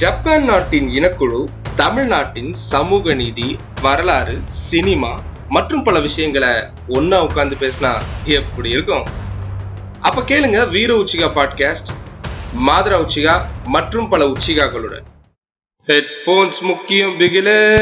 Japan நாட்டின் இனக்குழு தமிழ்நாட்டின் சமூக நீதி வரலாறு சினிமா மற்றும் பல விஷயங்களை ஒன்னா உட்கார்ந்து பேசினா எப்படி இருக்கும்? அப்ப கேளுங்க வீர உச்சிகா பாட்காஸ்ட் மாதரா உச்சிகா மற்றும் பல உச்சிகாக்களுடன். ஹெட்போன்ஸ் முக்கியம் பிகிலே.